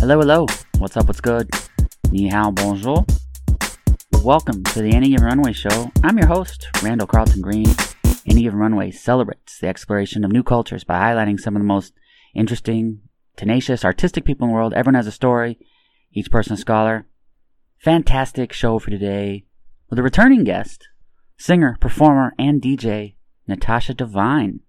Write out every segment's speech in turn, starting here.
Hello, hello. What's up? What's good? Ni hao, bonjour. Welcome to the Any Given Runway Show. I'm your host, Randall Carlton Green. Any Given Runway celebrates the exploration of new cultures by highlighting some of the most interesting, tenacious, artistic people in the world. Everyone has a story, each person a scholar. Fantastic show for today with a returning guest, singer, performer, and DJ Nathassia Devine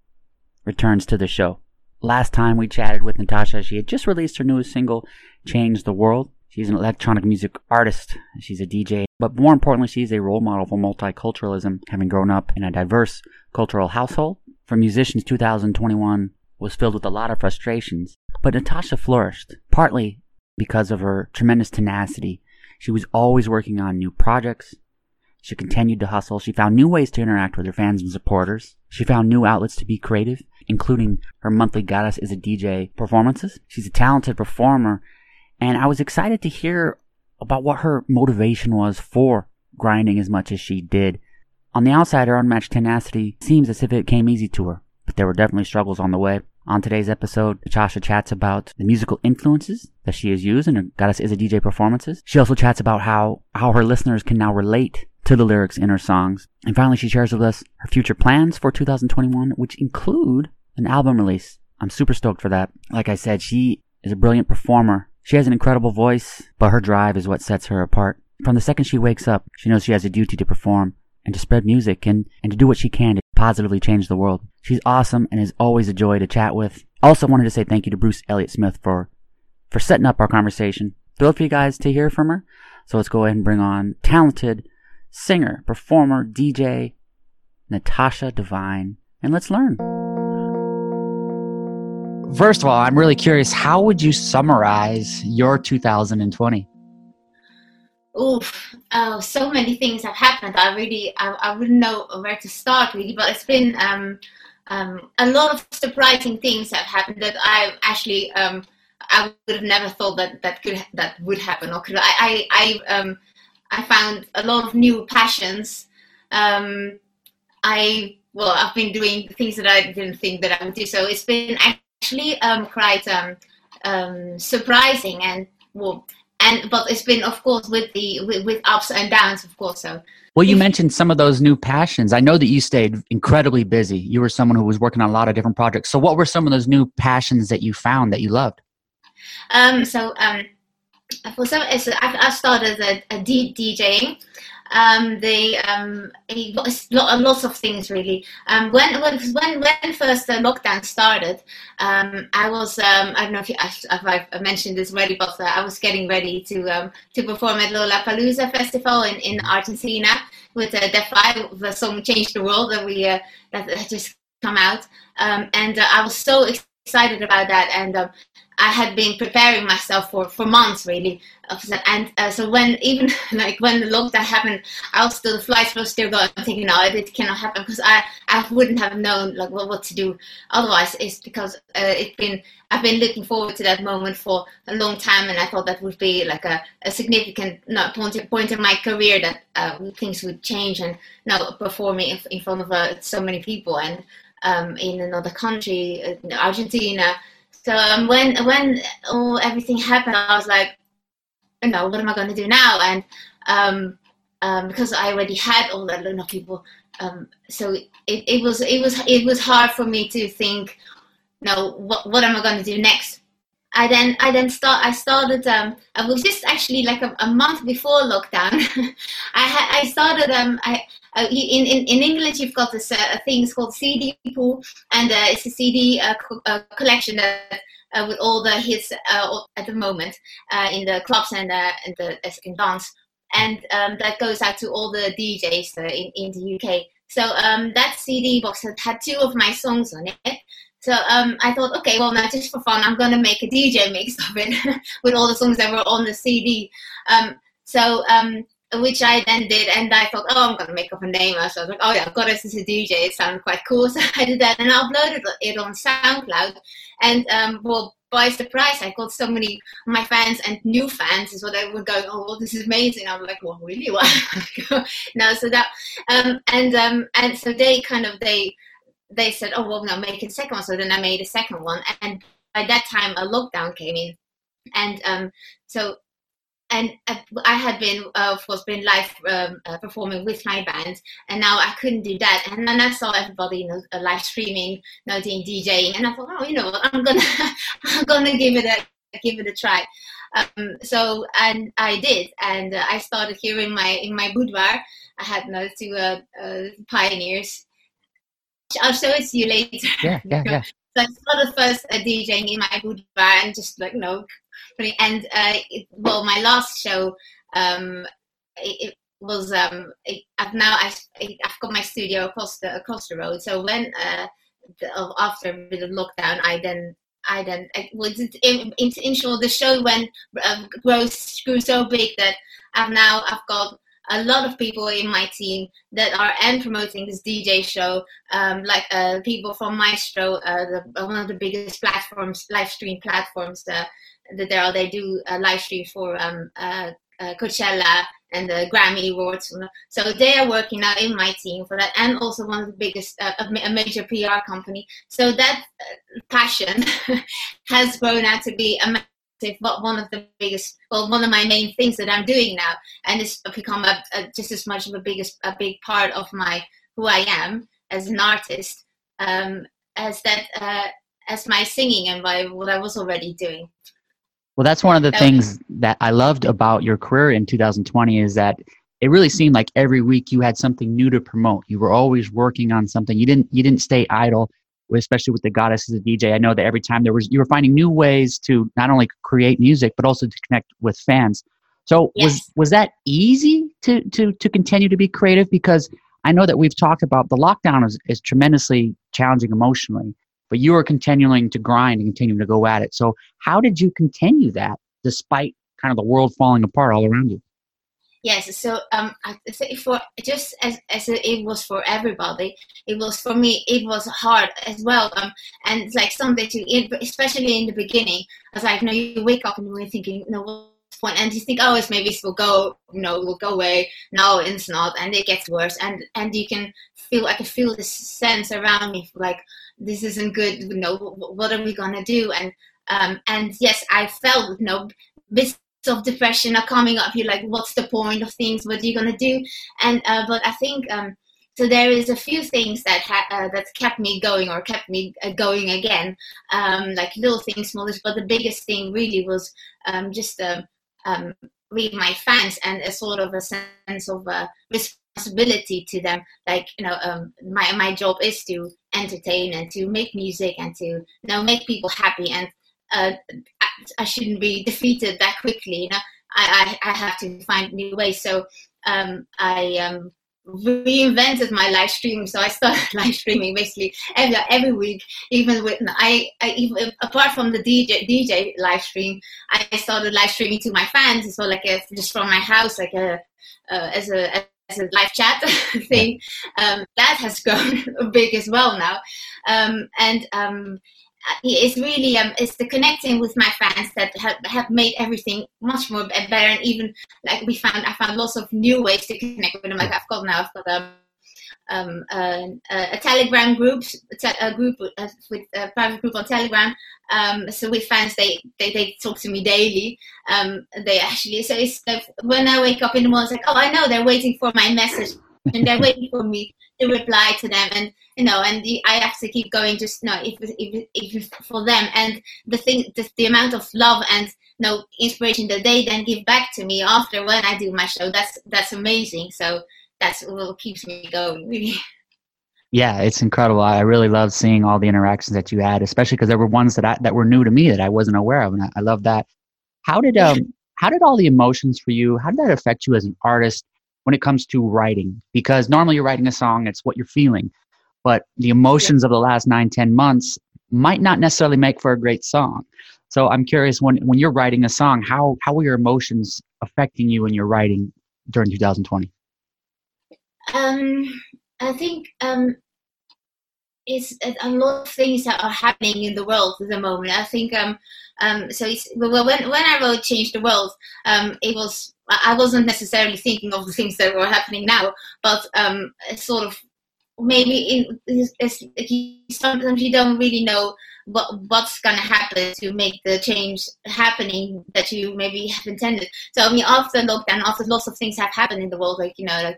returns to the show. Last time we chatted with Nathassia, she had just released her newest single, Change the World. She's an electronic music artist. She's a DJ. But more importantly, she's a role model for multiculturalism, having grown up in a diverse cultural household. For musicians, 2021 was filled with a lot of frustrations. But Natasha flourished, partly because of her tremendous tenacity. She was always working on new projects, she continued to hustle. She found new ways to interact with her fans and supporters. She found new outlets to be creative, including her monthly Goddess is a DJ performances. She's a talented performer, and I was excited to hear about what her motivation was for grinding as much as she did. On the outside, her unmatched tenacity seems as if it came easy to her, but there were definitely struggles on the way. On today's episode, Natasha chats about the musical influences that she has used in her Goddess is a DJ performances. She also chats about how, how her listeners can now relate to the lyrics in her songs. And finally, she shares with us her future plans for 2021, which include an album release. I'm super stoked for that. Like I said, she is a brilliant performer. She has an incredible voice, but her drive is what sets her apart. From the second she wakes up, she knows she has a duty to perform and to spread music and, and to do what she can to positively change the world. She's awesome and is always a joy to chat with. Also wanted to say thank you to Bruce Elliott Smith for, for setting up our conversation. Thrilled for you guys to hear from her. So let's go ahead and bring on talented singer, performer, DJ, Nathassia Devine, and let's learn. First of all, I'm really curious how would you summarize your 2020? Oof, oh, so many things have happened. I really, I, I wouldn't know where to start really, but it's been um, um, a lot of surprising things have happened that I actually, um, I would have never thought that that could that would happen or could I, I, I um, I found a lot of new passions. Um, I well, I've been doing things that I didn't think that I would do. So it's been actually um, quite um, um, surprising and well, and but it's been of course with the with, with, ups and downs, of course. So. Well, you mentioned some of those new passions. I know that you stayed incredibly busy. You were someone who was working on a lot of different projects. So, what were some of those new passions that you found that you loved? Um, so, um, for some, I started a, a DJing. Um, they um, lots of things really. Um, when when when first the lockdown started, um, I was um, I don't know if, you, if I've mentioned this already, but uh, I was getting ready to um, to perform at Lollapalooza festival in, in Argentina with uh, Defy, the song "Change the World" that we uh, that, that just come out, and uh, I was so excited about that, and I had been preparing myself for, for months really, and uh, so when even like when the lockdown happened, I was still the flights were still going. I'm thinking, no, it cannot happen because I, I wouldn't have known like what, what to do otherwise. It's because uh, it's been I've been looking forward to that moment for a long time, and I thought that would be like a, a significant point point in my career that uh, things would change and now performing in front of uh, so many people and um, in another country, uh, Argentina so um, when when all everything happened, I was like, you know, what am I going to do now? And um, um, because I already had all that of people, um, so it, it was it was it was hard for me to think, no, what what am I going to do next? I then I then start I started um I was just actually like a, a month before lockdown. I had I started um I uh, in, in in England you've got this uh, things called CD pool and uh, it's a CD uh, co- uh, collection uh, with all the hits at the moment in the clubs and and the in dance and um, that goes out to all the DJs in in the UK. So um, that CD box had, had two of my songs on it. So um, I thought, okay, well, now just for fun, I'm going to make a DJ mix of it with all the songs that were on the CD. Um, so, um, which I then did, and I thought, oh, I'm going to make up a name. So I was like, oh, yeah, I've got this as a DJ. It sounded quite cool. So I did that, and I uploaded it on SoundCloud. And, um, well, by surprise, I got so many my fans and new fans is what they were going, oh, well, this is amazing. I'm like, well, really? What? no, so that, um, and, um, and so they kind of, they, they said, oh, well, now make a second one. So then I made a second one. And by that time, a lockdown came in. and um, so and I had been, uh, of course, been live um, uh, performing with my band, and now I couldn't do that. And then I saw everybody, you know, uh, live streaming, know, doing DJing, and I thought, oh, you know, I'm gonna, I'm gonna give it a, give it a try. Um, so and I did, and uh, I started here in my in my boudoir. I had you know, two uh, uh, pioneers. I'll show it to you later. Yeah, yeah, yeah. So I started first uh, DJing in my boudoir and just like no. and uh, it, well, my last show, um, it, it was um, it, I've now I, have got my studio across the across the road. So when uh, the, after the lockdown, I then I then I was in, in, in short the show went uh, grows grew so big that I've now I've got a lot of people in my team that are and promoting this DJ show, um, like uh, people from Maestro, uh, the, one of the biggest platforms, live stream platforms uh, that there are. They do a live stream for um, uh, uh, Coachella and the Grammy Awards. So they are working now in my team for that, and also one of the biggest, uh, a major PR company. So that passion has grown out to be a one of the biggest, well, one of my main things that I'm doing now, and it's become a, a, just as much of a biggest, a big part of my who I am as an artist, um, as that uh, as my singing and my what I was already doing. Well, that's one of the things that I loved about your career in 2020 is that it really seemed like every week you had something new to promote. You were always working on something. You didn't you didn't stay idle especially with the goddess is a DJ. I know that every time there was, you were finding new ways to not only create music but also to connect with fans. So yes. was was that easy to to to continue to be creative? Because I know that we've talked about the lockdown is, is tremendously challenging emotionally, but you are continuing to grind and continuing to go at it. So how did you continue that despite kind of the world falling apart all around you? Yes, so um, I say for just as as it was for everybody, it was for me. It was hard as well. Um, and like something to, especially in the beginning, I was like, you know, you wake up and you're thinking, know, what's point? And you think, oh, it's maybe it will go, you know, will go away. No, it's not, and it gets worse. And and you can feel, I can feel this sense around me, like this isn't good. You know, what are we gonna do? And um, and yes, I felt, you know, this of depression are coming up you're like what's the point of things? What are you to do? And uh, but i think um, so there is a few things that ha- uh, that kept me going or kept me uh, going again. Um, like little things small but the biggest thing really was um, just uh, um, with my fans and a sort of a sense of uh, responsibility to them. Like you know um, my, my job is to entertain and to make music and to you know make people happy. And uh, I shouldn't be defeated that quickly. You know, I, I, I have to find new ways. So um, I um, reinvented my live stream. So I started live streaming basically every every week. Even with I, I even apart from the DJ DJ live stream, I started live streaming to my fans. So like a, just from my house, like a uh, as a as a live chat thing. Um, that has grown big as well now, um, and um, it's really um, it's the connecting with my fans that have, have made everything much more better and even like we found I found lots of new ways to connect with them like I've got now I've got um, um, uh, a Telegram group, a group uh, with a private group on Telegram. Um, so with fans, they, they, they talk to me daily. Um, they actually so it's uh, when I wake up in the morning, it's like oh I know they're waiting for my message and they're waiting for me to reply to them and you know and i have to keep going just you know if, if, if for them. And the thing the, the amount of love and you know inspiration that they then give back to me after when i do my show that's that's amazing. So that's what keeps me going really. Yeah it's incredible. I really love seeing all the interactions that you had especially because there were ones that I, that were new to me that i wasn't aware of and i, I love that. How did um how did all the emotions for you how did that affect you as an artist when it comes to writing because normally you're writing a song it's what you're feeling but the emotions yeah. of the last nine ten months might not necessarily make for a great song so i'm curious when when you're writing a song how how are your emotions affecting you when you're writing during 2020 um i think um it's a lot of things that are happening in the world at the moment. I think um, um, so. It's, well, when when I wrote "Change the World," um, it was I wasn't necessarily thinking of the things that were happening now, but um, sort of maybe in, it's, it's, sometimes you don't really know what what's gonna happen to make the change happening that you maybe have intended. So I mean, after lockdown, after lots of things have happened in the world, like you know,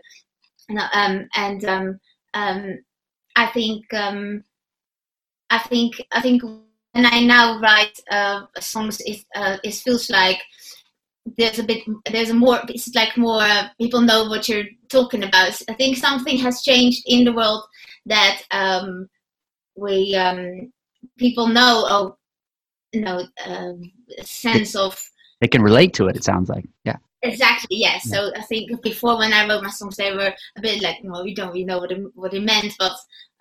like, um, and um, um, I think um, I think I think when I now write uh, songs, it uh, it feels like there's a bit there's a more it's like more uh, people know what you're talking about. I think something has changed in the world that um we um people know oh you know um sense of they can relate to it it sounds like. Yeah exactly yes yeah. so i think before when i wrote my songs they were a bit like no we don't really know what it, what it meant but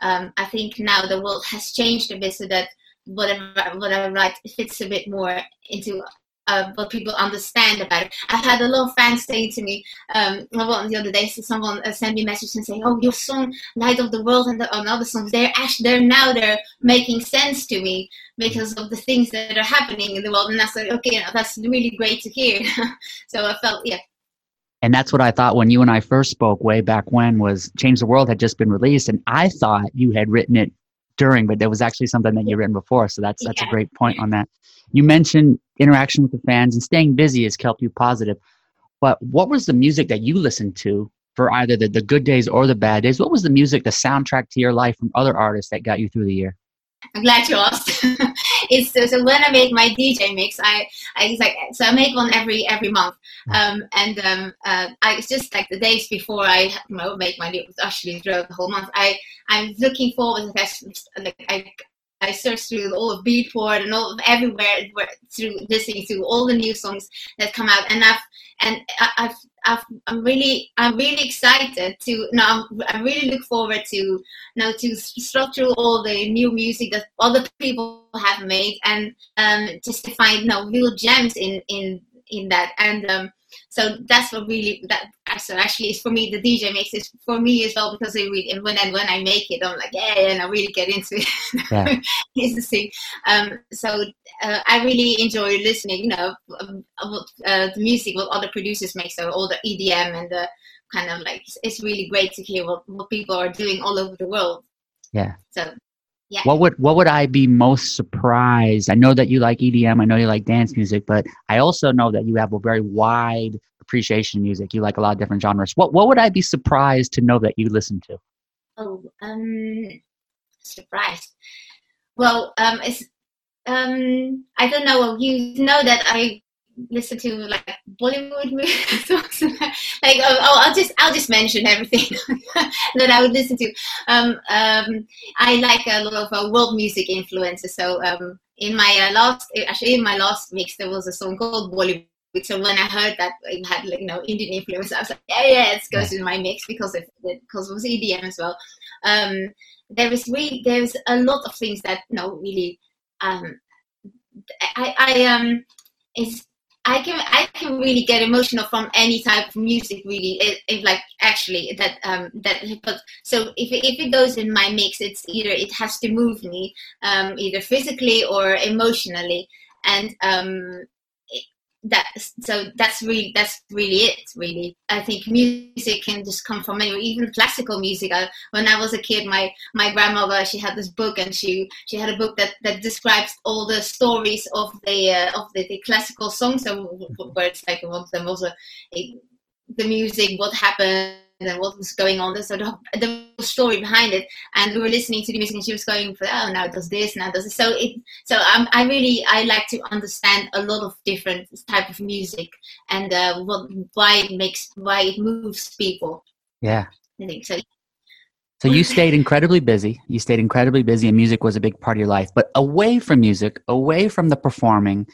um i think now the world has changed a bit so that whatever what I write fits a bit more into uh, what people understand about it. I've had a lot of fans saying to me, um, the other day, someone uh, sent me a message and saying, "Oh, your song "Light of the World" and the, other songs, they're actually they're now they're making sense to me because of the things that are happening in the world." And I said, "Okay, that's really great to hear." so I felt, yeah. And that's what I thought when you and I first spoke way back when was Change the World had just been released and I thought you had written it during, but there was actually something that you written before. So that's that's yeah. a great point on that. You mentioned interaction with the fans and staying busy has kept you positive. But what was the music that you listened to for either the, the good days or the bad days? What was the music, the soundtrack to your life from other artists that got you through the year? I'm glad you asked. it's so, so, when I make my DJ mix, I I like so I make one every every month, mm. um, and um, uh, I it's just like the days before I you know, make my actually throughout the whole month. I I'm looking forward to that. Like I I searched through all of Beatport and all of everywhere through listening to all the new songs that come out, and I've and I've, I've I'm really I'm really excited to now I really look forward to now to structure through all the new music that other people have made and um, just to find you know, real gems in in in that and um, so that's what really that so actually it's for me the DJ makes it for me as well because I really and when and when I make it I'm like yeah, and I really get into it. Yeah. it's the thing. Um, so uh, I really enjoy listening. You know, uh, the music what other producers make. So all the EDM and the kind of like it's really great to hear what, what people are doing all over the world. Yeah. So yeah. What would what would I be most surprised? I know that you like EDM, I know you like dance music, but I also know that you have a very wide appreciation music. You like a lot of different genres. What what would I be surprised to know that you listen to? Oh, um surprised. Well, um it's um I don't know. You know that I listen to like Bollywood movies. like oh, oh, I'll just I'll just mention everything that I would listen to. Um, um, I like a lot of uh, world music influences. So um, in my uh, last actually in my last mix there was a song called Bollywood. So when I heard that it had like you know Indian influence, I was like, yeah, yeah, it goes in my mix because of because it was EDM as well. Um, there is really there's a lot of things that you know really um, I I um is I can I can really get emotional from any type of music. Really, it, it like actually that um that but so if it, if it goes in my mix, it's either it has to move me um either physically or emotionally, and um that so that's really that's really it really. I think music can just come from anywhere even classical music. I, when i was a kid my my grandmother she had this book and she she had a book that that describes all the stories of the uh, of the, the classical songs so where it's like of them was a, a the music what happened and what was going on. There's sort of the story behind it, and we were listening to the music, and she was going, "Oh, now it does this, now it does this." So it, so um, I really I like to understand a lot of different type of music and uh, what why it makes why it moves people. Yeah, I think so. So you stayed incredibly busy. You stayed incredibly busy, and music was a big part of your life. But away from music, away from the performing,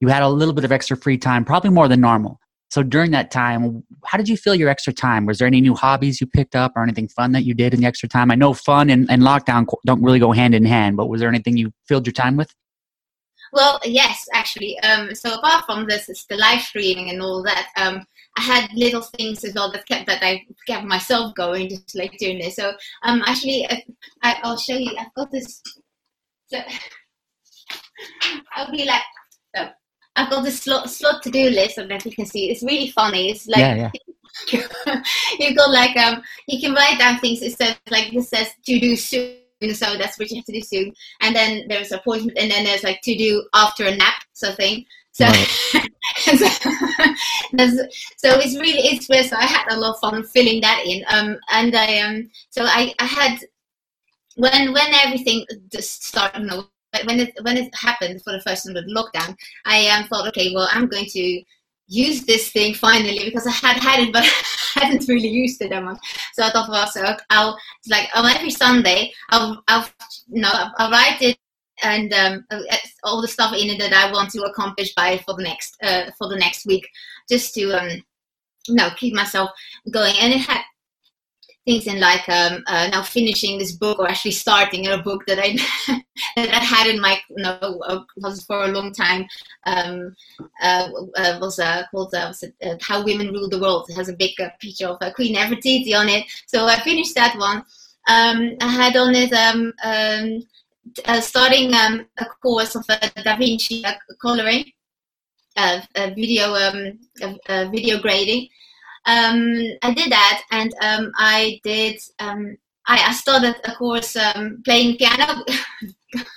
you had a little bit of extra free time, probably more than normal. So during that time, how did you feel your extra time? Was there any new hobbies you picked up or anything fun that you did in the extra time? I know fun and, and lockdown don't really go hand in hand, but was there anything you filled your time with? Well, yes, actually. Um, so apart from this, it's the live streaming and all that. Um, I had little things as well that kept that I kept myself going, just like doing this. So um, actually, uh, I, will show you. I've got this. So I'll be like, I've got this slot, slot to do list, and as you can see, it's really funny. It's like yeah, yeah. you got like um you can write down things. It says like this says to do soon, so that's what you have to do soon. And then there's appointment, and then there's like to do after a nap, so thing. So, right. so, so it's really it's where so I had a lot of fun filling that in. Um, and I um so I I had when when everything just started, you know, when it when it happened for the first time with lockdown, I um, thought, okay, well, I'm going to use this thing finally because I had had it, but I hadn't really used it that much. So I thought, well, so I'll like on every Sunday, I'll I'll you know I'll write it and um, uh, all the stuff in it that I want to accomplish by for the next uh, for the next week, just to um, you know keep myself going. And it had things in like um, uh, now finishing this book or actually starting a book that I that I had in my you know uh, was for a long time um, uh, uh, was uh, called uh, was it, How Women Rule the World. It has a big picture of Queen Nefertiti on it. So I finished that one. Um, I had on it um, um, starting um, a course of Da Vinci coloring, video video grading um, I did that, and um, I did. Um, I, I, started a course um, playing piano.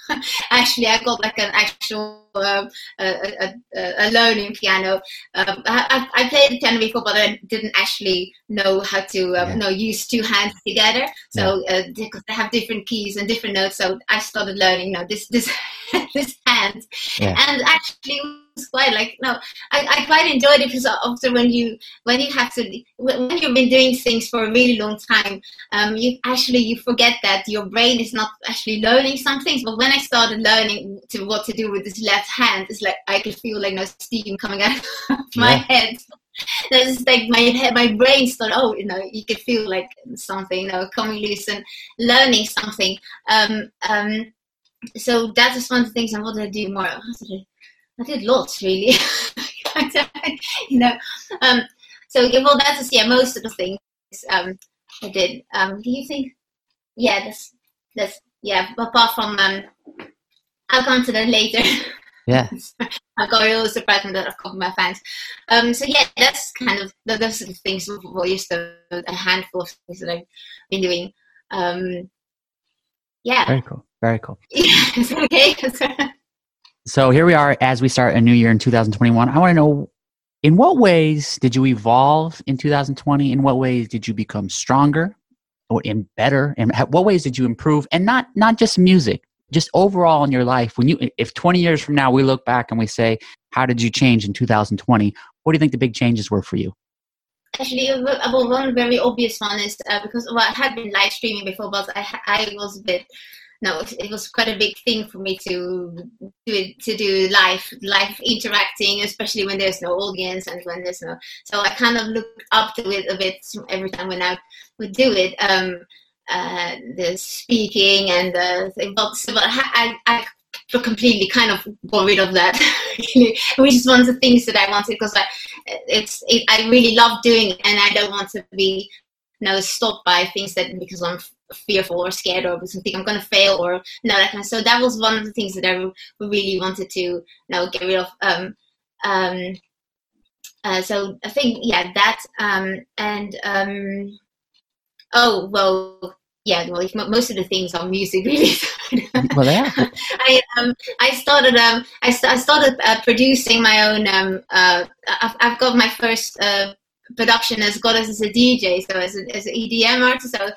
Actually, I got like an actual uh, a, a, a, learning piano. Um, I, I, played the piano before, but I didn't actually know how to yeah. know use two hands together. So yeah. uh, because they have different keys and different notes, so I started learning. You know, this this this hand, yeah. and actually it was quite like no I, I quite enjoyed it because after when you when you have to when you've been doing things for a really long time um you actually you forget that your brain is not actually learning some things but when i started learning to what to do with this left hand it's like i could feel like no steam coming out of my yeah. head that's like my head my brain started oh you know you could feel like something you know coming loose and learning something um um so that is one of the things I wanted to do more. I did lots really. you know, um, so well, that's yeah, most of the things um, I did. Um, do you think? Yeah, that's that's yeah. Apart from um, I'll come to that later. Yeah. I got really surprised that of my fans. Um, so yeah, that's kind of those are the things. Well, just a, a handful of things that I've been doing. Um, yeah. Very cool. Very cool. okay. So here we are as we start a new year in 2021. I want to know in what ways did you evolve in 2020? In what ways did you become stronger or in better? And what ways did you improve? And not not just music, just overall in your life. When you if 20 years from now we look back and we say, how did you change in 2020? What do you think the big changes were for you? Actually, well, one very obvious one is uh, because well, I had been live streaming before, but I I was a bit no, it was quite a big thing for me to do to do live live interacting, especially when there's no audience and when there's no. So I kind of looked up to it a bit every time when I would do it. Um, uh, the speaking and the but, but I, I completely kind of got rid of that, which is one of the things that I wanted because I, it's it, I really love doing it and I don't want to be you know stopped by things that because I'm fearful or scared or something I'm going to fail or no that kind of, so that was one of the things that I really wanted to you know get rid of um, um, uh, so I think yeah that um, and um, oh well yeah well if most of the things are music really. Well yeah I um I started um I, st- I started uh, producing my own um uh I've, I've got my first uh production as God as a DJ so as, a, as an EDM artist so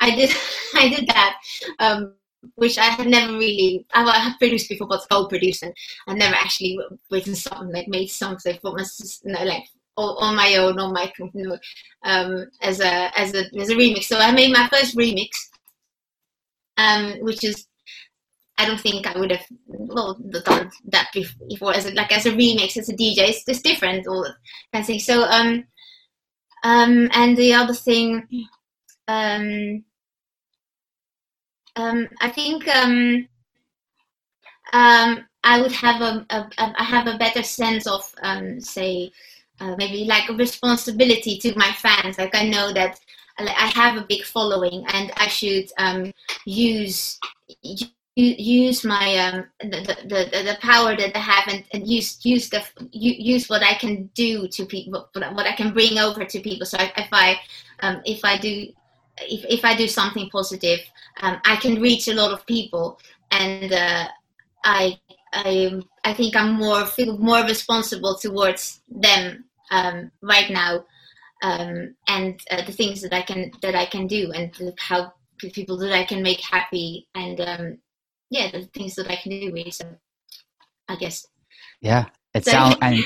I did I did that, um, which I had never really I, I have produced before, but co-produced, and I never actually written something like made something for my you know, like on my own on my know, um, as a as a as a remix. So I made my first remix, um, which is I don't think I would have well done that before as a, like as a remix as a DJ. It's just different that kind of thing. So um um and the other thing um, um, I think um, um, I would have a, a, a I have a better sense of um, say uh, maybe like a responsibility to my fans. Like I know that I have a big following and I should um, use use my um the, the, the, the power that I have and, and use use the use what I can do to people what I can bring over to people. So if I um, if I do if, if I do something positive um, I can reach a lot of people and uh, I I I think I'm more feel more responsible towards them um, right now um, and uh, the things that I can that I can do and how people that I can make happy and um, yeah, the things that I can do really. So I guess. Yeah, it so, sounds and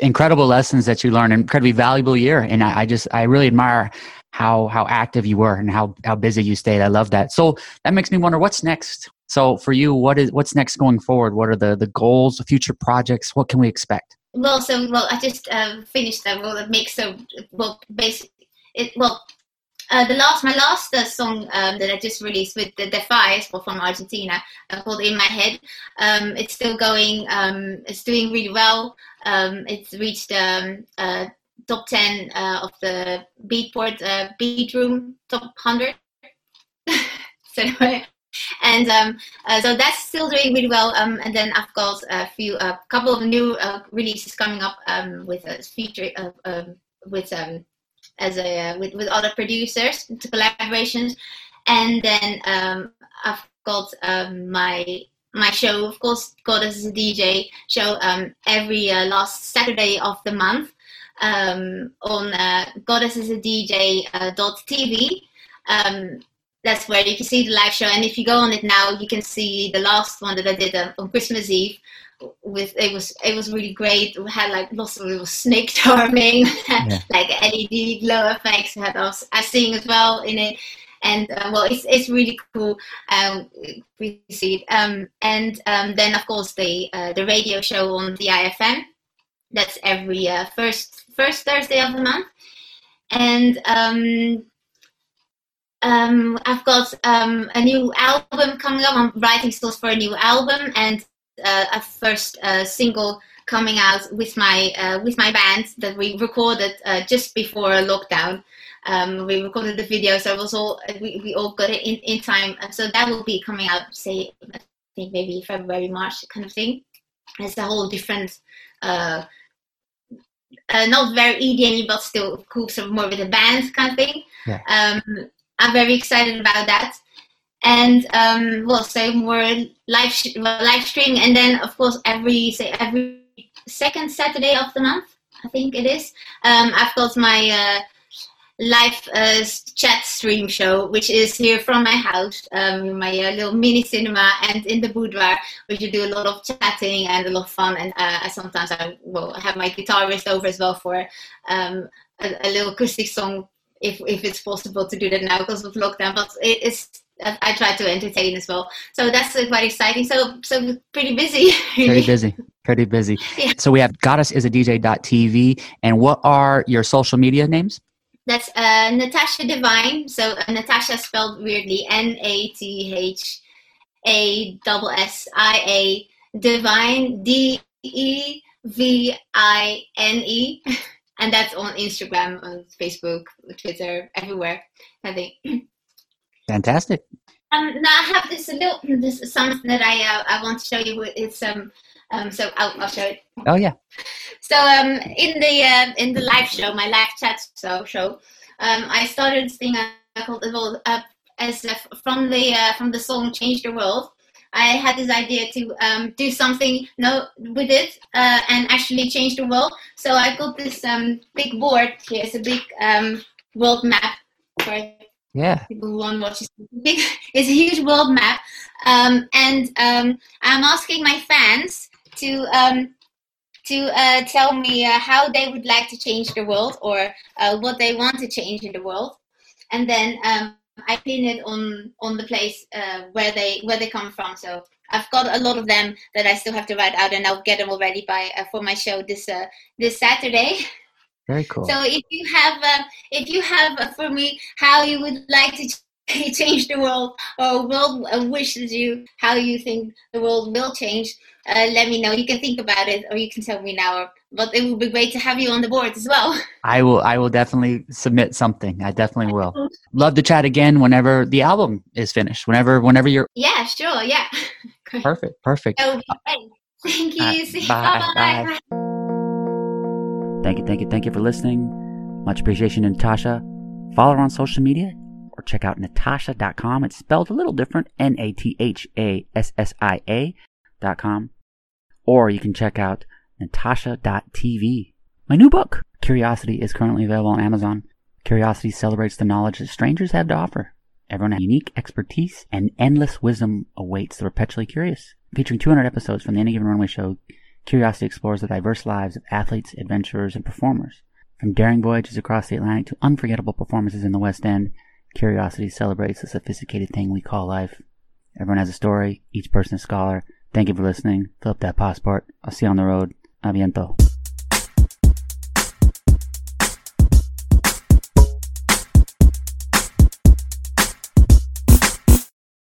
incredible lessons that you learned, incredibly valuable year, and I, I, just I really admire how how active you were and how how busy you stayed. I love that. So that makes me wonder what's next. So for you, what is what's next going forward? What are the the goals, the future projects? What can we expect? Well, so well, I just uh, finished that. Well, it makes so well basically it well uh, the last, my last uh, song um, that I just released with the Defies from Argentina, uh, called "In My Head." Um, it's still going. Um, it's doing really well. Um, it's reached um, uh, top ten uh, of the Beatport uh, top hundred. so and um, uh, so that's still doing really well. Um, and then I've got a few, a couple of new uh, releases coming up um, with a feature um, with as a uh, with with other producers to collaborations, and then um, I've got um, my my show, of course, Goddess is a DJ show um, every uh, last Saturday of the month um, on uh, Goddess is a DJ uh. Um, that's where you can see the live show, and if you go on it now, you can see the last one that I did uh, on Christmas Eve, with it was it was really great. We had like lots of little snake charming, yeah. like LED glow effects. Had us I sing as well in it, and uh, well, it's it's really cool. Um, we see it. Um, and um, then of course the uh, the radio show on the IFM. That's every uh, first first Thursday of the month, and um, um, I've got um, a new album coming up. I'm writing still for a new album, and a first uh, single coming out with my uh, with my band that we recorded uh, just before lockdown. Um, we recorded the video, so it was all we, we all got it in, in time. So that will be coming out, say, I think maybe February, March, kind of thing. It's a whole different, uh, uh, not very EDM, but still cool, sort of more with a band kind of thing. Yeah. Um, I'm very excited about that and um, well, so more live sh- live streaming, and then of course every say every second Saturday of the month, I think it is. Um, I've got my uh, live uh, chat stream show, which is here from my house, um, my uh, little mini cinema, and in the boudoir, which you do a lot of chatting and a lot of fun. And uh, sometimes I will have my guitarist over as well for um, a, a, little acoustic song, if if it's possible to do that now because of lockdown. But it, it's I try to entertain as well. So that's quite exciting. So so pretty busy. Pretty busy. Pretty busy. Yeah. So we have goddess is a DJ.tv. And what are your social media names? That's uh, Nathassia Devine. So uh, Nathassia spelled weirdly N A T H A S S I A Devine D E V I N E. And that's on Instagram, on Facebook, Twitter, everywhere. I think. Fantastic. Um, now I have this little this something that I uh, I want to show you. It's um um so I'll, I'll show it. Oh yeah. So um in the uh, in the live show, my live chat show show, um I started this thing I called it uh, as uh, from the uh, from the song "Change the World." I had this idea to um, do something no, with it uh, and actually change the world. So I got this um, big board here. It's a big um, world map for yeah. People who. It's a huge world map, um, and um, I'm asking my fans to um, to uh, tell me uh, how they would like to change the world or uh, what they want to change in the world, and then um, I pin it on on the place uh, where they where they come from. So I've got a lot of them that I still have to write out, and I'll get them already by uh, for my show this uh, this Saturday. Very cool. So if you have, uh, if you have uh, for me how you would like to change the world, or world uh, wishes you how you think the world will change, uh, let me know. You can think about it, or you can tell me now, or but it would be great to have you on the board as well. I will. I will definitely submit something. I definitely will. Love to chat again whenever the album is finished. Whenever, whenever you're. Yeah, sure. Yeah. Perfect. Perfect. That would be great. Thank you. Uh, bye, Bye. bye. Thank you, thank you, thank you for listening. Much appreciation Nathassia. Follow her on social media or check out nathassia.com. It's spelled a little different N A T H A S S I A dot com. Or you can check out nathassia.tv. My new book, Curiosity, is currently available on Amazon. Curiosity celebrates the knowledge that strangers have to offer. Everyone has unique expertise and endless wisdom awaits the perpetually curious. Featuring 200 episodes from the Any Given Runway show, Curiosity explores the diverse lives of athletes, adventurers, and performers. From daring voyages across the Atlantic to unforgettable performances in the West End, Curiosity celebrates the sophisticated thing we call life. Everyone has a story, each person a scholar. Thank you for listening. Fill up that passport. I'll see you on the road. Aviento.